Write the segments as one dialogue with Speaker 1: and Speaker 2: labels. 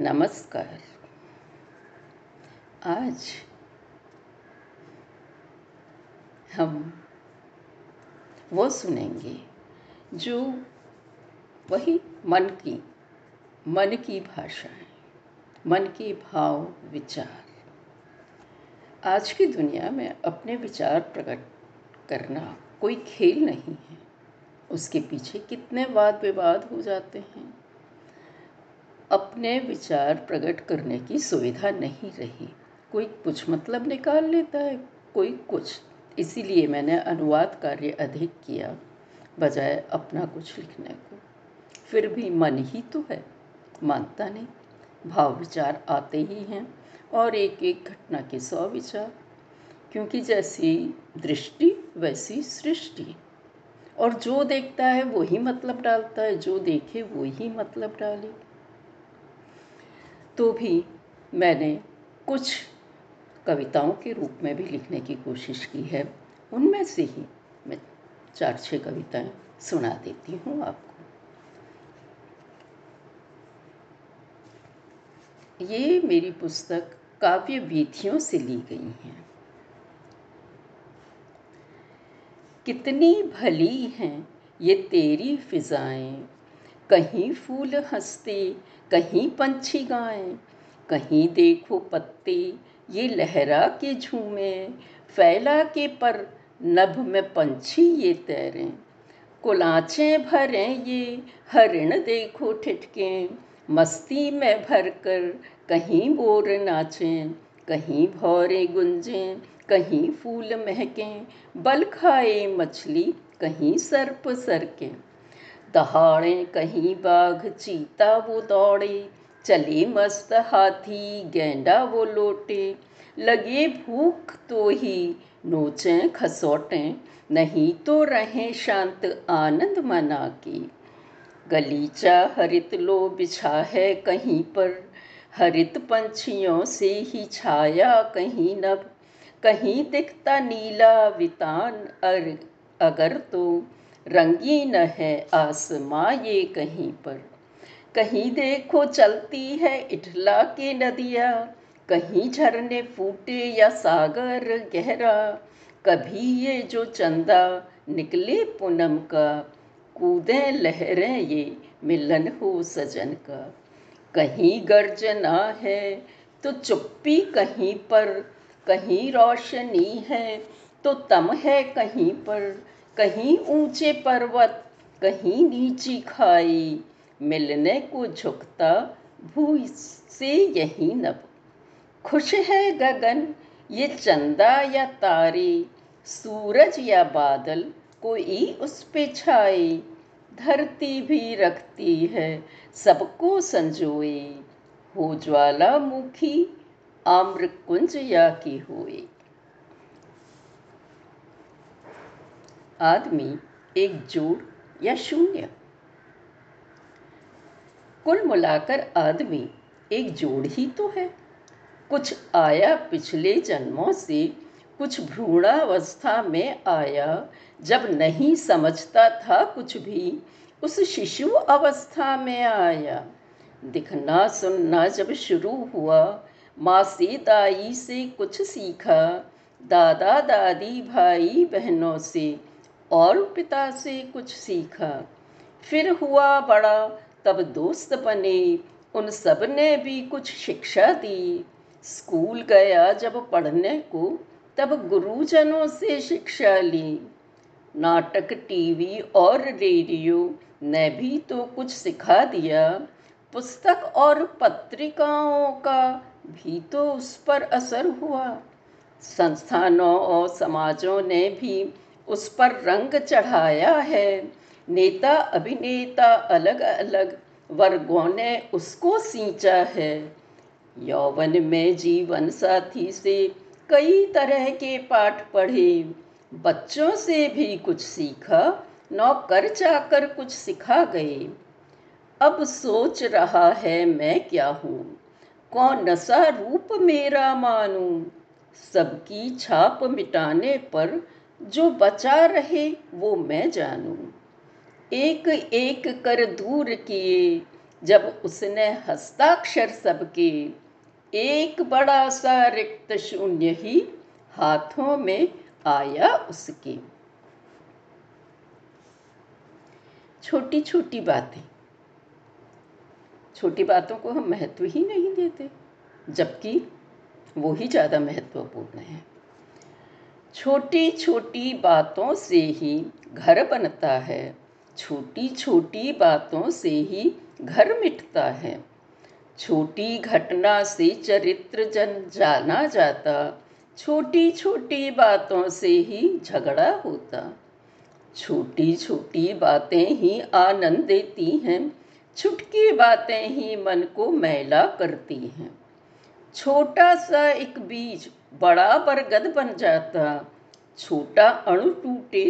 Speaker 1: नमस्कार। आज हम वो सुनेंगे जो वही मन की मन की भाषाएँ मन के भाव विचार। आज की दुनिया में अपने विचार प्रकट करना कोई खेल नहीं है। उसके पीछे कितने वाद विवाद हो जाते हैं। अपने विचार प्रकट करने की सुविधा नहीं रही। कोई कुछ मतलब निकाल लेता है, कोई कुछ। इसीलिए मैंने अनुवाद कार्य अधिक किया, बजाय अपना कुछ लिखने को। फिर भी मन ही तो है, मानता नहीं। भाव विचार आते ही हैं, और एक एक घटना के सौ विचार। क्योंकि जैसी दृष्टि, वैसी सृष्टि। और जो देखता है वही मतलब डालता है, जो देखे वही मतलब डाले। तो भी मैंने कुछ कविताओं के रूप में भी लिखने की कोशिश की है। उनमें से ही मैं चार छः कविताएँ सुना देती हूँ आपको। ये मेरी पुस्तक काव्य वीथियों से ली गई हैं। कितनी भली हैं ये तेरी फिजाएँ कहीं फूल हँसते, कहीं पंछी गाएँ, कहीं देखो पत्ते, ये लहरा के झूमे, फैला के पर नभ में पंछी ये तैरें। कुलाचें भरें ये, हरिण देखो ठिठके, मस्ती में भर कर कहीं बोर नाचें, कहीं भौरे गुंजें, कहीं फूल महकें, बल खाए मछली, कहीं सर्प सरकें। दहाड़े कहीं बाघ चीता वो दौड़े, चले मस्त हाथी, गेंडा वो लोटे। लगे भूख तो ही, नोचे खसोटे, नहीं तो रहे शांत आनंद मना के गलीचा हरित लो बिछा है कहीं पर, हरित पंछियों से ही छाया कहीं नभ। कहीं दिखता नीला वितान अर अगर तो रंगीन है आसमां ये कहीं पर। कहीं देखो चलती है इठला के नदिया, कहीं झरने फूटे या सागर गहरा। कभी ये जो चंदा निकले पूनम का, कूदे लहरें ये मिलन हो सजन का। कहीं गर्जना है तो चुप्पी कहीं पर, कहीं रोशनी है तो तम है कहीं पर। कहीं ऊँचे पर्वत, कहीं नीची खाई, मिलने को झुकता भू से यही नब। खुश है गगन, ये चंदा या तारे, सूरज या बादल, कोई उस पे छाए। धरती भी रखती है सबको संजोए, हो ज्वालामुखी आम्र कुंज या की हुए। आदमी एक जोड़ या शून्य। कुल मिलाकर आदमी एक जोड़ ही तो है। कुछ आया पिछले जन्मों से, कुछ भ्रूणावस्था में आया। जब नहीं समझता था कुछ भी, उस शिशु अवस्था में आया। दिखना सुनना जब शुरू हुआ, माँ से दाई से कुछ सीखा। दादा दादी भाई बहनों से और पिता से कुछ सीखा। फिर हुआ बड़ा, तब दोस्त बने। उन सबने भी कुछ शिक्षा दी। स्कूल गया जब पढ़ने को, तब गुरुजनों से शिक्षा ली। नाटक, टीवी और रेडियो ने भी तो कुछ सिखा दिया। पुस्तक और पत्रिकाओं का भी तो उस पर असर हुआ। संस्थानों और समाजों ने भी उस पर रंग चढ़ाया है। नेता, अभिनेता अलग अलग वर्गों ने उसको सींचा है। यौवन में जीवन साथी से कई तरह के पाठ पढ़े। बच्चों से भी कुछ सीखा, नौकर चाकर कुछ सिखा गए। अब सोच रहा है मैं क्या हूँ? कौन सा रूप मेरा मानूं? सबकी छाप मिटाने पर जो बचा रहे वो मैं जानूं। एक एक कर दूर किए, जब उसने हस्ताक्षर सबके एक बड़ा सा रिक्त शून्य ही हाथों में आया उसके। छोटी छोटी बातें। छोटी बातों को हम महत्व ही नहीं देते, जबकि वो ही ज़्यादा महत्वपूर्ण है। छोटी छोटी बातों से ही घर बनता है। छोटी छोटी बातों से ही घर मिटता है। छोटी घटना से चरित्र जन जाना जाता। छोटी छोटी बातों से ही झगड़ा होता। छोटी छोटी बातें ही आनंद देती हैं। छुटकी बातें ही मन को मैला करती हैं। छोटा सा एक बीज बड़ा बरगद बन जाता। छोटा अणु टूटे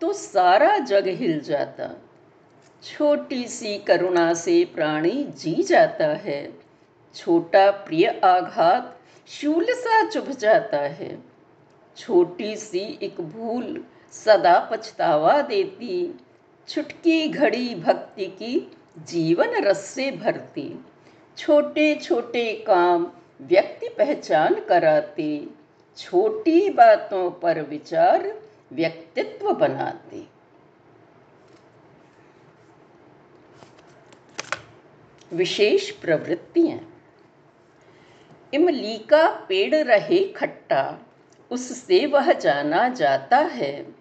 Speaker 1: तो सारा जग हिल जाता। छोटी सी करुणा से प्राणी जी जाता है। छोटा प्रिय आघात शूल सा चुभ जाता है। छोटी सी एक भूल सदा पछतावा देती। छुटकी घड़ी भक्ति की जीवन रस से भरती। छोटे छोटे काम व्यक्ति पहचान कराते, छोटी बातों पर विचार व्यक्तित्व बनाते। विशेष प्रवृत्तियाँ। इमली का पेड़ रहे खट्टा, उससे वह जाना जाता है।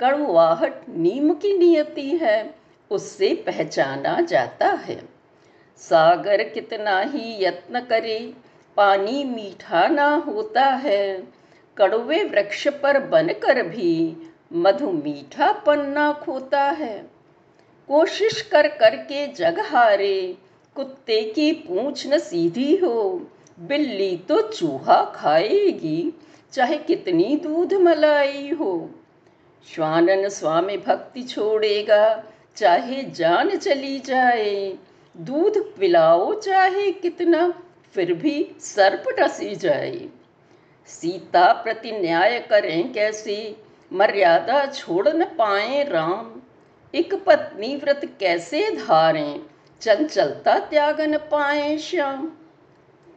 Speaker 1: कड़वाहट नीम की नियति है, उससे पहचाना जाता है। सागर कितना ही यत्न करे पानी मीठा ना होता है। कड़वे वृक्ष पर बनकर भी मधु मीठा पन्ना खोता है। कोशिश कर करके जग हारे, कुत्ते की पूछ न सीधी हो, बिल्ली तो चूहा खाएगी, चाहे कितनी दूध मलाई हो। श्वानन स्वामी भक्ति छोड़ेगा, चाहे जान चली जाए, दूध पिलाओ चाहे कितना फिर भी सर्प डसी जाए। सीता प्रति न्याय करें कैसे? मर्यादा छोड़ न पाए राम। एक पत्नी व्रत कैसे धारें? चंचलता त्याग न पाए श्याम।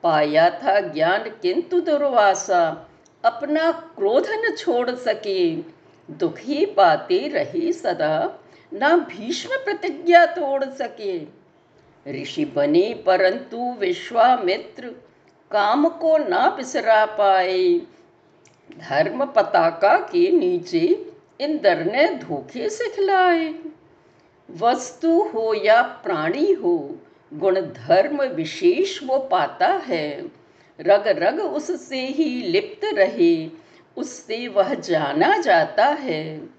Speaker 1: पाया था ज्ञान किंतु दुर्वासा। अपना क्रोध न छोड़ सके। दुखी पाते रहे सदा। ना भीष्म प्रतिज्ञा तोड़ सके। ऋषि बने, परंतु विश्वामित्र काम को ना बिसरा पाए। धर्म पताका के नीचे इंद्र ने धोखे से खिलाए वस्तु हो या प्राणी हो, गुण धर्म विशेष वो पाता है। रग रग उससे ही लिप्त रहे, उससे वह जाना जाता है।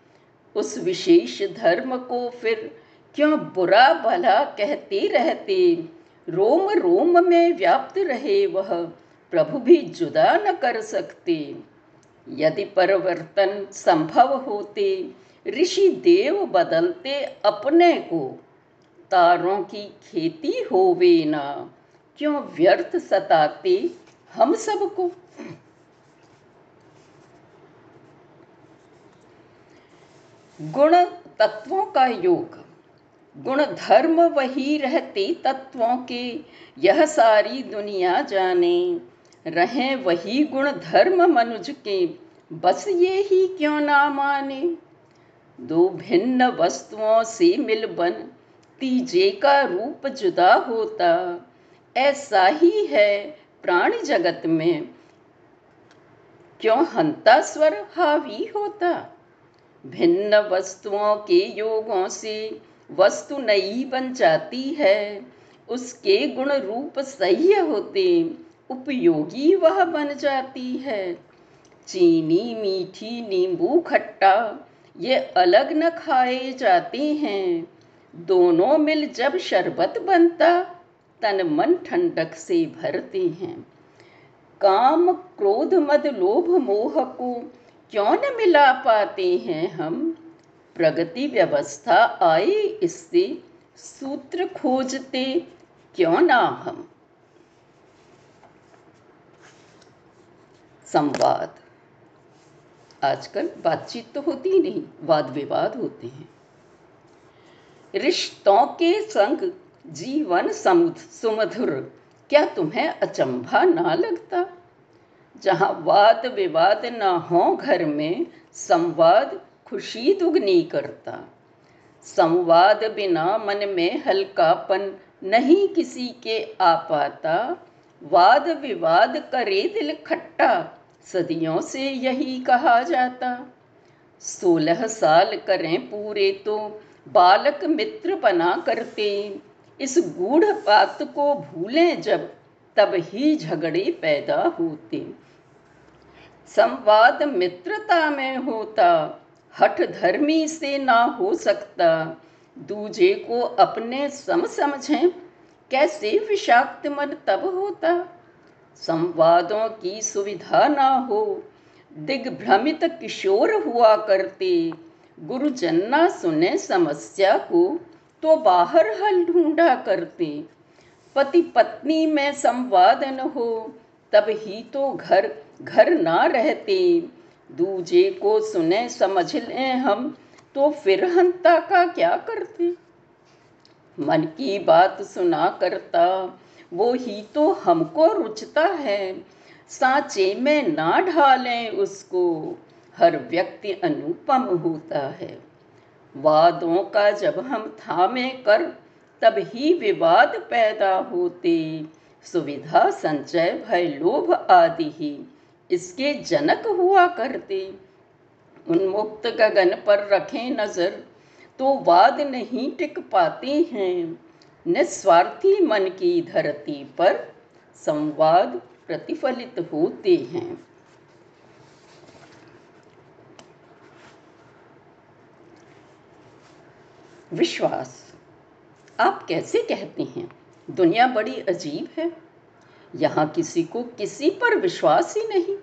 Speaker 1: उस विशेष धर्म को फिर क्यों बुरा भला कहते रहते? रोम रोम में व्याप्त रहे वह, प्रभु भी जुदा न कर सकते। यदि परिवर्तन संभव होते, ऋषि देव बदलते अपने को। तारों की खेती होवे ना, क्यों व्यर्थ सताते हम सबको? गुण तत्वों का योग। गुण धर्म वही रहते तत्वों के, यह सारी दुनिया जाने। रहे वही गुण धर्म मनुज के, बस ये ही क्यों ना माने? दो भिन्न वस्तुओं से मिल बन, तीजे का रूप जुदा होता। ऐसा ही है प्राणी जगत में। क्यों हंता स्वर हावी होता? भिन्न वस्तुओं के योगों से वस्तु नई बन जाती है, उसके गुण रूप सही होते, उपयोगी वह बन जाती है। चीनी, मीठी, नींबू, खट्टा, ये अलग न खाए जाते हैं। दोनों मिल जब शरबत बनता, तन मन ठंडक से भरते हैं। काम, क्रोध, मद, लोभ, मोह को क्यों न मिला पाते हैं हम? प्रगति व्यवस्था आए इससे सूत्र खोजते क्यों ना हम? संवाद। आजकल बातचीत तो होती ही नहीं वाद विवाद होते हैं। रिश्तों के संग जीवन सुमधुर, क्या तुम्हें अचंभा ना लगता? जहाँ वाद विवाद ना हो घर में, संवाद खुशी दुगनी करता। संवाद बिना मन में हल्कापन नहीं किसी के आ पाता। वाद विवाद करे दिल खट्टा, सदियों से यही कहा जाता। सोलह साल करें पूरे तो बालक मित्र बना करते। इस गूढ़ बात को भूलें जब, तब ही झगड़े पैदा होते। संवाद मित्रता में होता। हठ धर्मी से ना हो सकता। दूजे को अपने सम समझें, कैसे विषाक्त मन तब होता? संवादों की सुविधा ना हो, दिग्भ्रमित किशोर हुआ करते। गुरुजन ना सुने समस्या को तो बाहर हल ढूंढा करते। पति पत्नी में संवाद न हो, तब ही तो घर घर ना रहते। दूजे को सुने, समझ लें हम तो फिर हंता का क्या करते? मन की बात सुना करता वो ही तो हमको रुचता है। सांचे में ना ढालें उसको, हर व्यक्ति अनुपम होता है। वादों का जब हम थामे कर तब ही विवाद पैदा होते। सुविधा, संचय, भय, लोभ आदि ही। इसके जनक हुआ करते। उन्मुक्त गगन पर रखें नज़र तो वाद नहीं टिक पाते हैं। निस्वार्थी मन की धरती पर संवाद प्रतिफलित होते हैं। विश्वास, आप कैसे कहते हैं? दुनिया बड़ी अजीब है। यहाँ किसी को किसी पर विश्वास ही नहीं।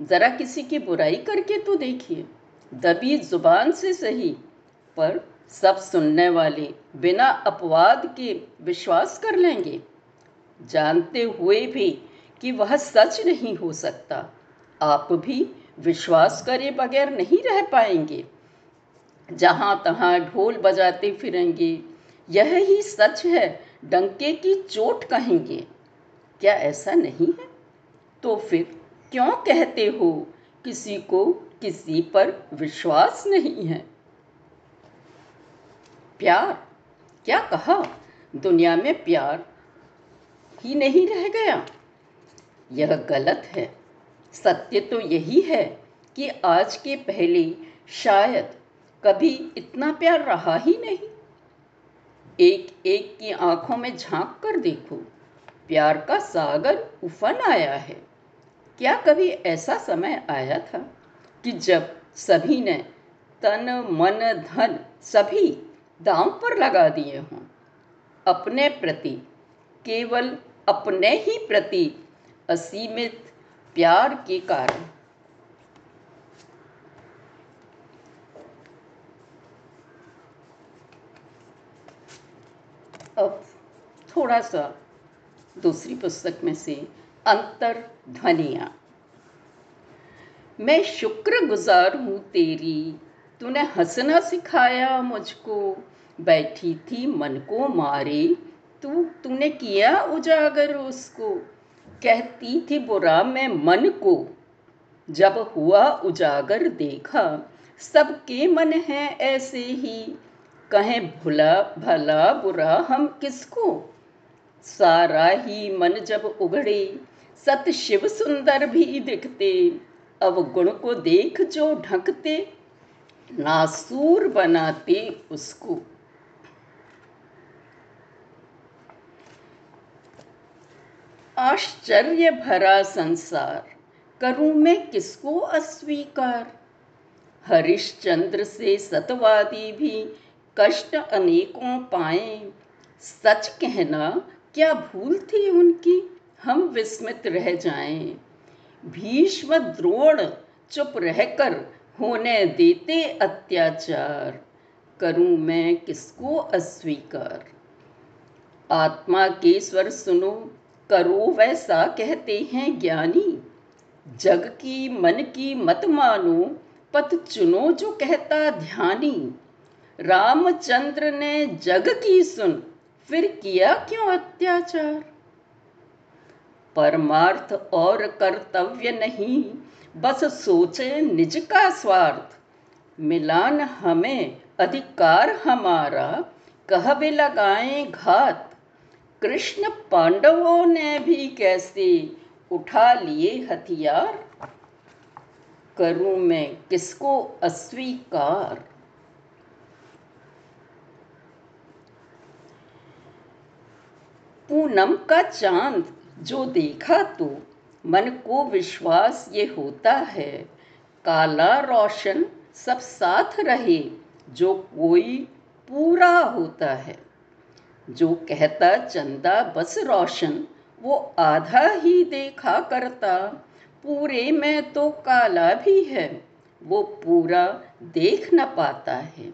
Speaker 1: ज़रा किसी की बुराई करके तो देखिए, दबी ज़ुबान से सही, पर सब सुनने वाले बिना अपवाद के विश्वास कर लेंगे। जानते हुए भी कि वह सच नहीं हो सकता, आप भी विश्वास करे बगैर नहीं रह पाएँगे। जहाँ तहाँ ढोल बजाते फिरेंगे, यह ही सच है, डंके की चोट कहेंगे। क्या ऐसा नहीं है? तो फिर क्यों कहते हो किसी को किसी पर विश्वास नहीं है? प्यार, क्या कहा? दुनिया में प्यार ही नहीं रह गया। यह गलत है। सत्य तो यही है कि आज के पहले शायद कभी इतना प्यार रहा ही नहीं। एक एक की आँखों में झाँक कर देखो। प्यार का सागर उफन आया है। क्या कभी ऐसा समय आया था कि जब सभी ने तन, मन, धन सभी दांव पर लगा दिए हों? अपने प्रति, केवल अपने ही प्रति असीमित प्यार के कारण। अब थोड़ा सा दूसरी पुस्तक में से अंतर ध्वनिया। मैं शुक्र गुजार हूँ तेरी, तूने हंसना सिखाया मुझको, बैठी थी मन को मारे, तू, तूने किया उजागर उसको, कहती थी बुरा मैं मन को, जब हुआ उजागर देखा, सबके मन हैं ऐसे ही, कहें भुला, भला बुरा हम किसको? सारा ही मन जब उगड़े सत शिव सुंदर भी दिखते। अवगुण को देख जो ढकते, नासूर बनाते उसको। आश्चर्य भरा संसार, करूँ मैं किसको अस्वीकार? हरिश्चंद्र से सतवादी भी कष्ट अनेकों पाए। सच कहना क्या भूल थी उनकी? हम विस्मित रह जाएँ। भीष्म द्रोण चुप रहकर होने देते अत्याचार। करूँ मैं किसको अस्वीकार? आत्मा के स्वर सुनो, करो वैसा कहते हैं ज्ञानी। जग की मन की मत मानो, पथ चुनो जो कहता ध्यानी। रामचंद्र ने जग की सुन फिर किया क्यों अत्याचार? परमार्थ और कर्तव्य नहीं, बस सोचे निज का स्वार्थ। मिलान हमें अधिकार हमारा कह भी लगाए घात। कृष्ण पांडवों ने भी कैसे उठा लिए हथियार? करूँ मैं किसको अस्वीकार? पूनम का चाँद, जो देखा तो मन को विश्वास ये होता है। काला रोशन सब साथ रहे, जो कोई पूरा होता है। जो कहता चंदा बस रोशन, वो आधा ही देखा करता। पूरे में तो काला भी है, वो पूरा देख न पाता है।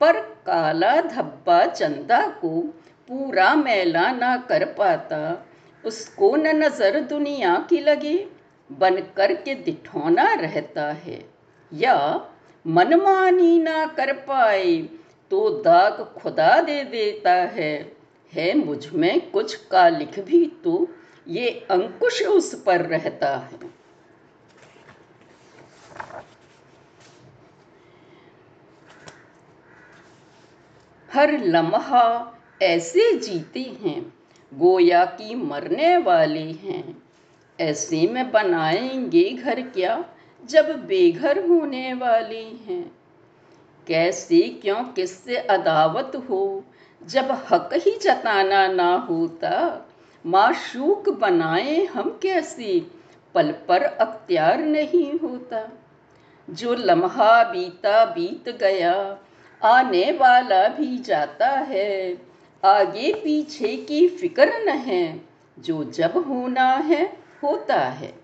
Speaker 1: पर काला धब्बा चंदा को पूरा मैला ना कर पाता, उसको न नज़र दुनिया की लगी, बन कर के दिठौना रहता है। या, मनमानी ना कर पाए तो दाग खुदा दे देता है। है मुझमें कुछ का लिख भी तो ये अंकुश उस पर रहता है। हर लम्हा ऐसे जीते हैं, गोया की मरने वाले हैं। ऐसे में बनाएँगे घर क्या, जब बेघर होने वाले हैं? कैसे, क्यों, किससे अदावत हो, जब हक ही जताना ना होता? माशूक बनाए हम कैसे, पल पर अख्तियार नहीं होता? जो लम्हा बीता बीत गया, आने वाला भी जाता है आगे पीछे की फ़िक्र न है, जो जब होना है, होता है।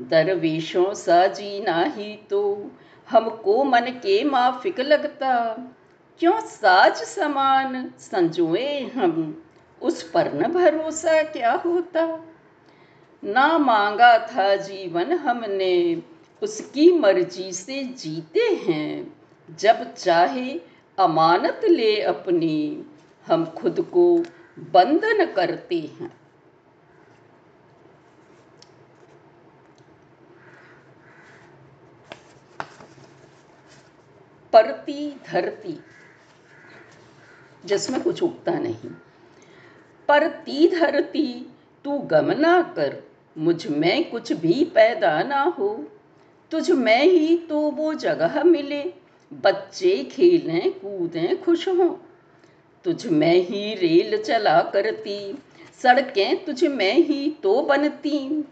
Speaker 1: दरवेशों सा जीना ही तो हमको मन के माफिक लगता। क्यों साज समान संजोए हम, उस पर न भरोसा क्या होता? ना मांगा था जीवन हमने, उसकी मर्ज़ी से जीते हैं। जब चाहे अमानत ले अपनी हम खुद को बंधन करते हैं। परती धरती, जिसमें कुछ उगता नहीं। परती धरती, तू गमना कर, मुझमें कुछ भी पैदा ना हो। तुझ में ही तो वो जगह मिले, बच्चे खेलें, कूदें, खुश हों। तुझ में ही रेल चला करती, सड़कें तुझ में ही तो बनती,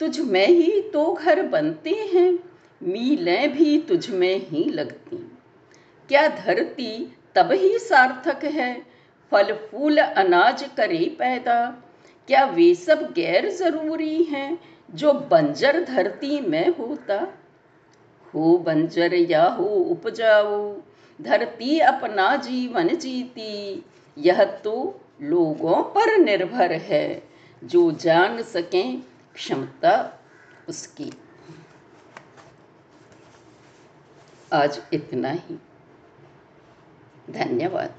Speaker 1: तुझ में ही तो घर बनते हैं, मीलें भी तुझ में ही लगती। क्या धरती तब ही सार्थक है, फल फूल अनाज करे पैदा। क्या वे सब गैर ज़रूरी हैं, जो बंजर धरती में होता? हो बंजर या हो उपजाऊ धरती अपना जीवन जीती। यह तो लोगों पर निर्भर है। जो जान सकें क्षमता उसकी। आज इतना ही। धन्यवाद।